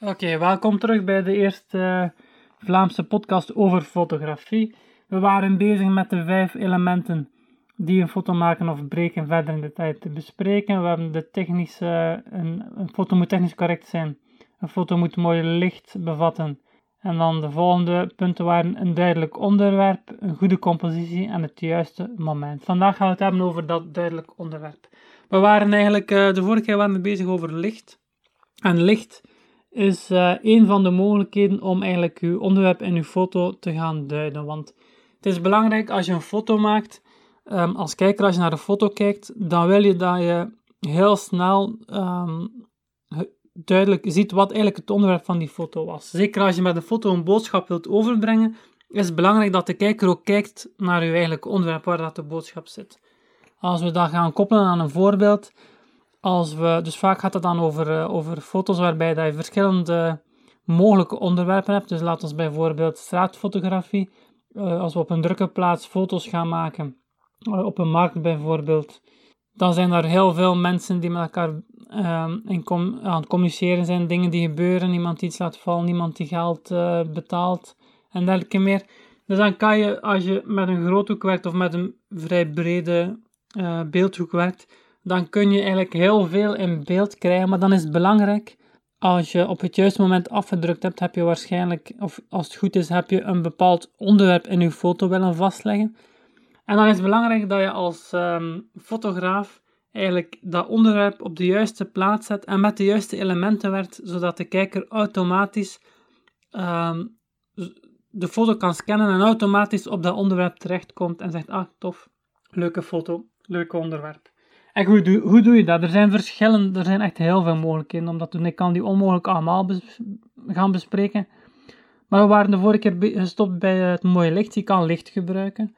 Oké, welkom terug bij de eerste eh, Vlaamse podcast over fotografie. We waren bezig met de vijf elementen die een foto maken of breken verder in de tijd te bespreken. We hebben de technische, een, een foto moet technisch correct zijn. Een foto moet mooi licht bevatten. En dan de volgende punten waren een duidelijk onderwerp, een goede compositie en het juiste moment. Vandaag gaan we het hebben over dat duidelijk onderwerp. We waren eigenlijk, uh, de vorige keer waren we bezig over licht. En licht is uh, een van de mogelijkheden om eigenlijk uw onderwerp in uw foto te gaan duiden. Want het is belangrijk als je een foto maakt, um, als kijker als je naar de foto kijkt, dan wil je dat je heel snel um, duidelijk ziet wat eigenlijk het onderwerp van die foto was. Zeker als je met de foto een boodschap wilt overbrengen, is het belangrijk dat de kijker ook kijkt naar uw eigenlijke onderwerp, waar dat de boodschap zit. Als we dat gaan koppelen aan een voorbeeld, als we, dus vaak gaat het dan over, uh, over foto's waarbij dat je verschillende mogelijke onderwerpen hebt. Dus laten we bijvoorbeeld straatfotografie, uh, als we op een drukke plaats foto's gaan maken, uh, op een markt bijvoorbeeld, dan zijn er heel veel mensen die met elkaar com aan het communiceren zijn, dingen die gebeuren, iemand die iets laat vallen, iemand die geld betaalt en dergelijke meer. Dus dan kan je, als je met een groothoek werkt of met een vrij brede beeldhoek werkt, dan kun je eigenlijk heel veel in beeld krijgen. Maar dan is het belangrijk, als je op het juiste moment afgedrukt hebt, heb je waarschijnlijk, of als het goed is, heb je een bepaald onderwerp in je foto willen vastleggen. En dan is het belangrijk dat je als um, fotograaf eigenlijk dat onderwerp op de juiste plaats zet en met de juiste elementen werkt, zodat de kijker automatisch um, de foto kan scannen en automatisch op dat onderwerp terechtkomt en zegt, ah, tof, leuke foto, leuk onderwerp. En hoe doe, hoe doe je dat? Er zijn verschillen, er zijn echt heel veel mogelijkheden om dat doen. Ik kan die onmogelijk allemaal gaan bespreken. Maar we waren de vorige keer gestopt bij het mooie licht. Je kan licht gebruiken.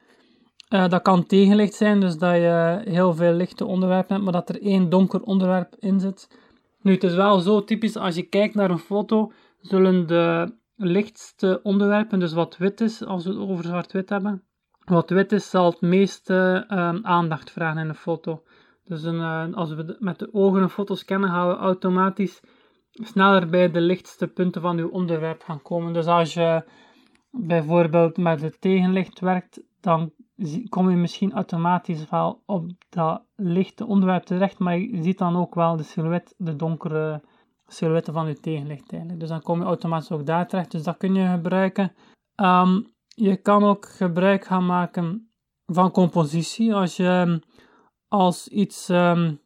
Uh, dat kan tegenlicht zijn, dus dat je heel veel lichte onderwerpen hebt, maar dat er één donker onderwerp in zit. Nu, het is wel zo typisch, als je kijkt naar een foto, zullen de lichtste onderwerpen, dus wat wit is, als we het over zwart-wit hebben, wat wit is, zal het meeste uh, aandacht vragen in een foto. Dus uh, als we met de ogen een foto scannen, gaan we automatisch sneller bij de lichtste punten van uw onderwerp gaan komen. Dus als je bijvoorbeeld met het tegenlicht werkt, dan kom je misschien automatisch wel op dat lichte onderwerp terecht, maar je ziet dan ook wel de silhouet, de donkere silhouetten van je tegenlicht eigenlijk. Dus dan kom je automatisch ook daar terecht, dus dat kun je gebruiken. Um, je kan ook gebruik gaan maken van compositie. Als je als iets um,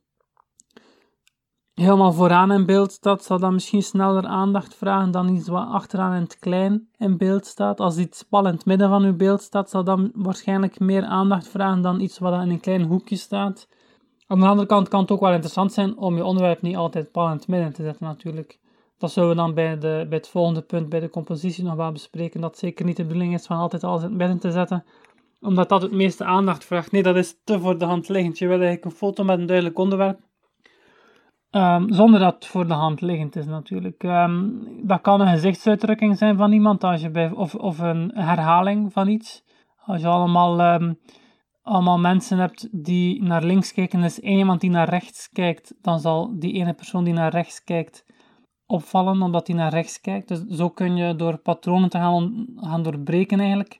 helemaal vooraan in beeld staat, zal dat misschien sneller aandacht vragen dan iets wat achteraan in het klein in beeld staat. Als iets pal in het midden van uw beeld staat, zal dat waarschijnlijk meer aandacht vragen dan iets wat in een klein hoekje staat. Aan de andere kant kan het ook wel interessant zijn om je onderwerp niet altijd pal in het midden te zetten natuurlijk. Dat zullen we dan bij, de, bij het volgende punt, bij de compositie, nog wel bespreken. Dat zeker niet de bedoeling is van altijd alles in het midden te zetten omdat dat het meeste aandacht vraagt. Nee, dat is te voor de hand liggend. Je wil eigenlijk een foto met een duidelijk onderwerp. Um, zonder dat het voor de hand liggend is natuurlijk. Um, dat kan een gezichtsuitdrukking zijn van iemand, als je bij, of, of een herhaling van iets. Als je allemaal, um, allemaal mensen hebt die naar links kijken en is één iemand die naar rechts kijkt, dan zal die ene persoon die naar rechts kijkt opvallen omdat hij naar rechts kijkt. Dus zo kun je door patronen te gaan, gaan doorbreken eigenlijk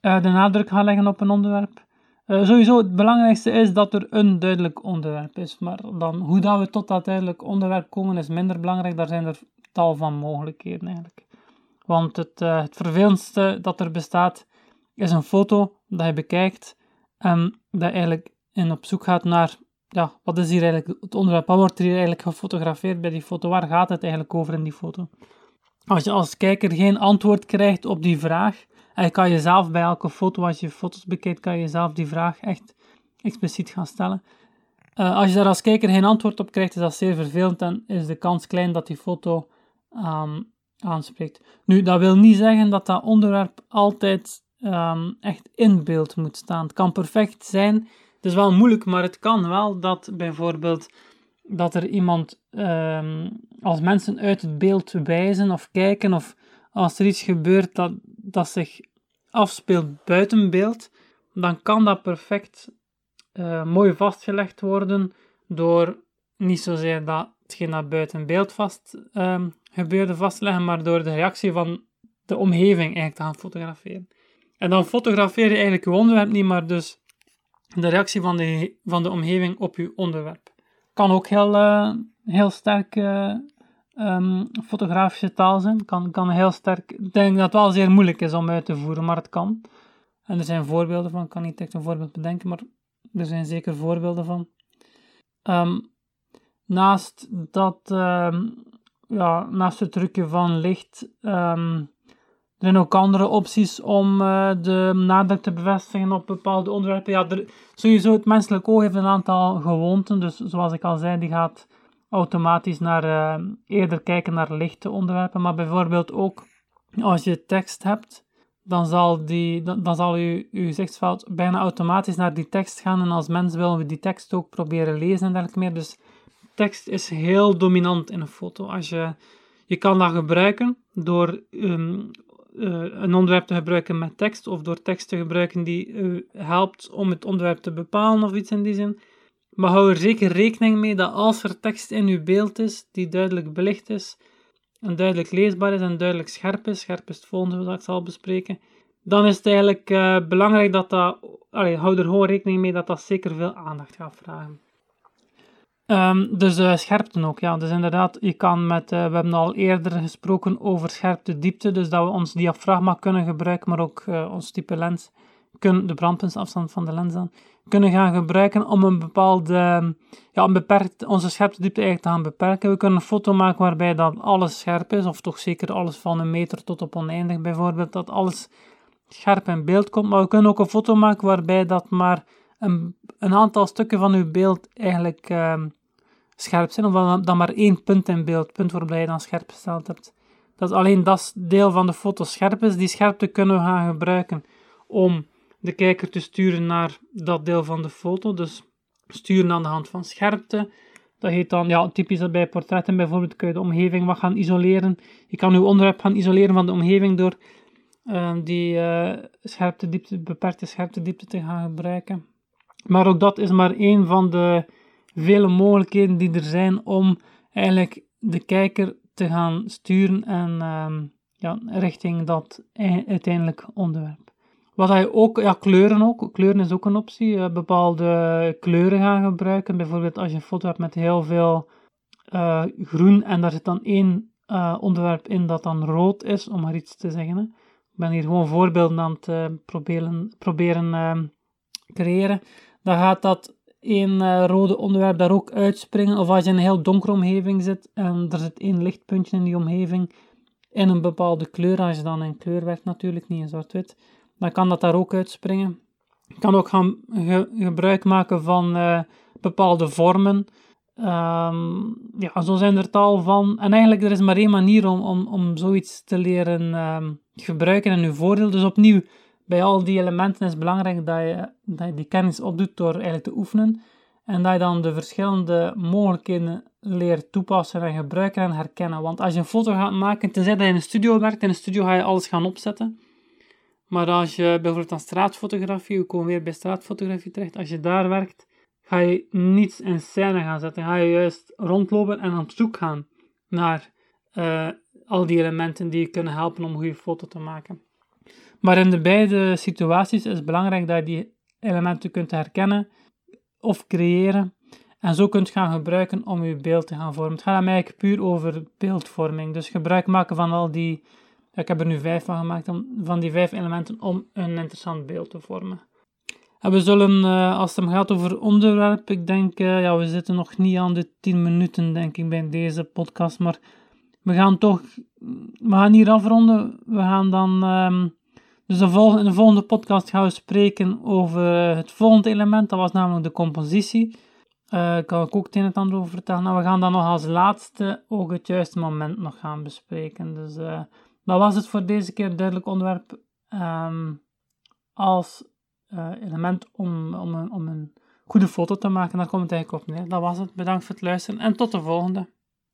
de nadruk gaan leggen op een onderwerp. Uh, sowieso, het belangrijkste is dat er een duidelijk onderwerp is. Maar dan, hoe dat we tot dat duidelijk onderwerp komen, is minder belangrijk. Daar zijn er tal van mogelijkheden eigenlijk. Want het, uh, het vervelendste dat er bestaat, is een foto dat je bekijkt en dat eigenlijk in op zoek gaat naar, ja, wat is hier eigenlijk het onderwerp? Wat wordt er hier eigenlijk gefotografeerd bij die foto? Waar gaat het eigenlijk over in die foto? Als je als kijker geen antwoord krijgt op die vraag, en je kan jezelf bij elke foto, als je foto's bekijkt, kan je jezelf die vraag echt expliciet gaan stellen. Uh, als je daar als kijker geen antwoord op krijgt, is dat zeer vervelend en is de kans klein dat die foto um, aanspreekt. Nu, dat wil niet zeggen dat dat onderwerp altijd um, echt in beeld moet staan. Het kan perfect zijn. Het is wel moeilijk, maar het kan wel dat bijvoorbeeld dat er iemand, um, als mensen uit het beeld wijzen of kijken, of als er iets gebeurt dat, dat zich afspeelt buiten beeld, dan kan dat perfect uh, mooi vastgelegd worden door niet zozeer dat hetgeen dat buiten beeld vast um, gebeurde vast te leggen, maar door de reactie van de omgeving eigenlijk te gaan fotograferen. En dan fotografeer je eigenlijk je onderwerp niet, maar dus de reactie van de, van de omgeving op je onderwerp. Kan ook heel, uh, heel sterk uh, um, fotografische taal zijn. Kan, kan heel sterk. Ik denk dat het wel zeer moeilijk is om uit te voeren, maar het kan. En er zijn voorbeelden van. Ik kan niet echt een voorbeeld bedenken, maar er zijn zeker voorbeelden van. Um, naast dat, um, ja, naast het trucje van licht, er zijn ook andere opties om uh, de nadruk te bevestigen op bepaalde onderwerpen. Ja, sowieso het menselijk oog heeft een aantal gewoonten, dus zoals ik al zei, die gaat automatisch naar, uh, eerder kijken naar lichte onderwerpen, maar bijvoorbeeld ook als je tekst hebt, dan zal, die, dan, zal je, je gezichtsveld bijna automatisch naar die tekst gaan. En als mens willen we die tekst ook proberen lezen en dergelijke meer. Dus tekst is heel dominant in een foto. Als je, je kan dat gebruiken door um, uh, een onderwerp te gebruiken met tekst of door tekst te gebruiken die u helpt om het onderwerp te bepalen of iets in die zin. Maar hou er zeker rekening mee dat als er tekst in uw beeld is die duidelijk belicht is, en duidelijk leesbaar is en duidelijk scherp is, scherp is het volgende wat ik zal bespreken, dan is het eigenlijk uh, belangrijk dat dat, allee, hou er gewoon rekening mee dat dat zeker veel aandacht gaat vragen. Um, dus uh, scherpte ook, ja. Dus inderdaad, je kan met, uh, we hebben al eerder gesproken over scherpte diepte, dus dat we ons diafragma kunnen gebruiken, maar ook ons type lens, kunnen, de brandpuntsafstand van de lens dan, kunnen gaan gebruiken om een bepaalde, ja, een beperkt, onze scherptediepte eigenlijk te gaan beperken. We kunnen een foto maken waarbij dat alles scherp is, of toch zeker alles van een meter tot op oneindig bijvoorbeeld, dat alles scherp in beeld komt. Maar we kunnen ook een foto maken waarbij dat maar een, een aantal stukken van uw beeld eigenlijk uh, scherp zijn, of dan maar één punt in beeld, punt waarbij je dan scherp gesteld hebt. Dat alleen dat deel van de foto scherp is, die scherpte kunnen we gaan gebruiken om de kijker te sturen naar dat deel van de foto. Dus sturen aan de hand van scherpte. Dat heet dan, ja, typisch bij portretten bijvoorbeeld, kun je de omgeving wat gaan isoleren. Je kan je onderwerp gaan isoleren van de omgeving door uh, die uh, scherpte diepte, beperkte scherpte diepte te gaan gebruiken. Maar ook dat is maar één van de vele mogelijkheden die er zijn om eigenlijk de kijker te gaan sturen en uh, ja, richting dat uiteindelijk onderwerp. Wat je ook, ja, kleuren ook. Kleuren is ook een optie. Uh, bepaalde kleuren gaan gebruiken. Bijvoorbeeld als je een foto hebt met heel veel uh, groen en daar zit dan één uh, onderwerp in dat dan rood is, om maar iets te zeggen. Hè. Ik ben hier gewoon voorbeelden aan het proberen, proberen ehm, creëren. Dan gaat dat één rode onderwerp daar ook uitspringen. Of als je in een heel donkere omgeving zit en er zit één lichtpuntje in die omgeving in een bepaalde kleur, als je dan in kleur werkt natuurlijk, niet in zwart-wit dan kan dat daar ook uitspringen. Je kan ook gaan gebruik maken van uh, bepaalde vormen. Um, ja, zo zijn er tal van. En eigenlijk er is maar één manier om, om, om zoiets te leren um, gebruiken in uw voordeel. Dus opnieuw, bij al die elementen is het belangrijk dat je, dat je die kennis opdoet door eigenlijk te oefenen. En dat je dan de verschillende mogelijkheden leert toepassen en gebruiken en herkennen. Want als je een foto gaat maken, tenzij dat je in een studio werkt, in een studio ga je alles gaan opzetten. Maar als je bijvoorbeeld aan straatfotografie, we komen weer bij straatfotografie terecht, als je daar werkt, ga je niets in scène gaan zetten. Ga je juist rondlopen en op zoek gaan naar uh, al die elementen die je kunnen helpen om een goede foto te maken. Maar in de beide situaties is het belangrijk dat je die elementen kunt herkennen of creëren en zo kunt gaan gebruiken om je beeld te gaan vormen. Het gaat eigenlijk puur over beeldvorming. Dus gebruik maken van al die ik heb er nu vijf van gemaakt, van die vijf elementen, om een interessant beeld te vormen. En we zullen, uh, als het gaat over onderwerp, ik denk, uh, ja, we zitten nog niet aan de 10 minuten, denk ik, bij deze podcast, maar we gaan toch, we gaan hier afronden. We gaan dan, um, dus de volgende, in de volgende podcast gaan we spreken over het volgende element, dat was namelijk de compositie. Uh, kan ik ook het een en ander over vertellen. Nou, we gaan dan nog als laatste ook het juiste moment nog gaan bespreken. Dus dat was het voor deze keer duidelijk onderwerp um, als uh, element om, om, een, om een goede foto te maken. Daar komt het eigenlijk op neer. Dat was het. Bedankt voor het luisteren en tot de volgende.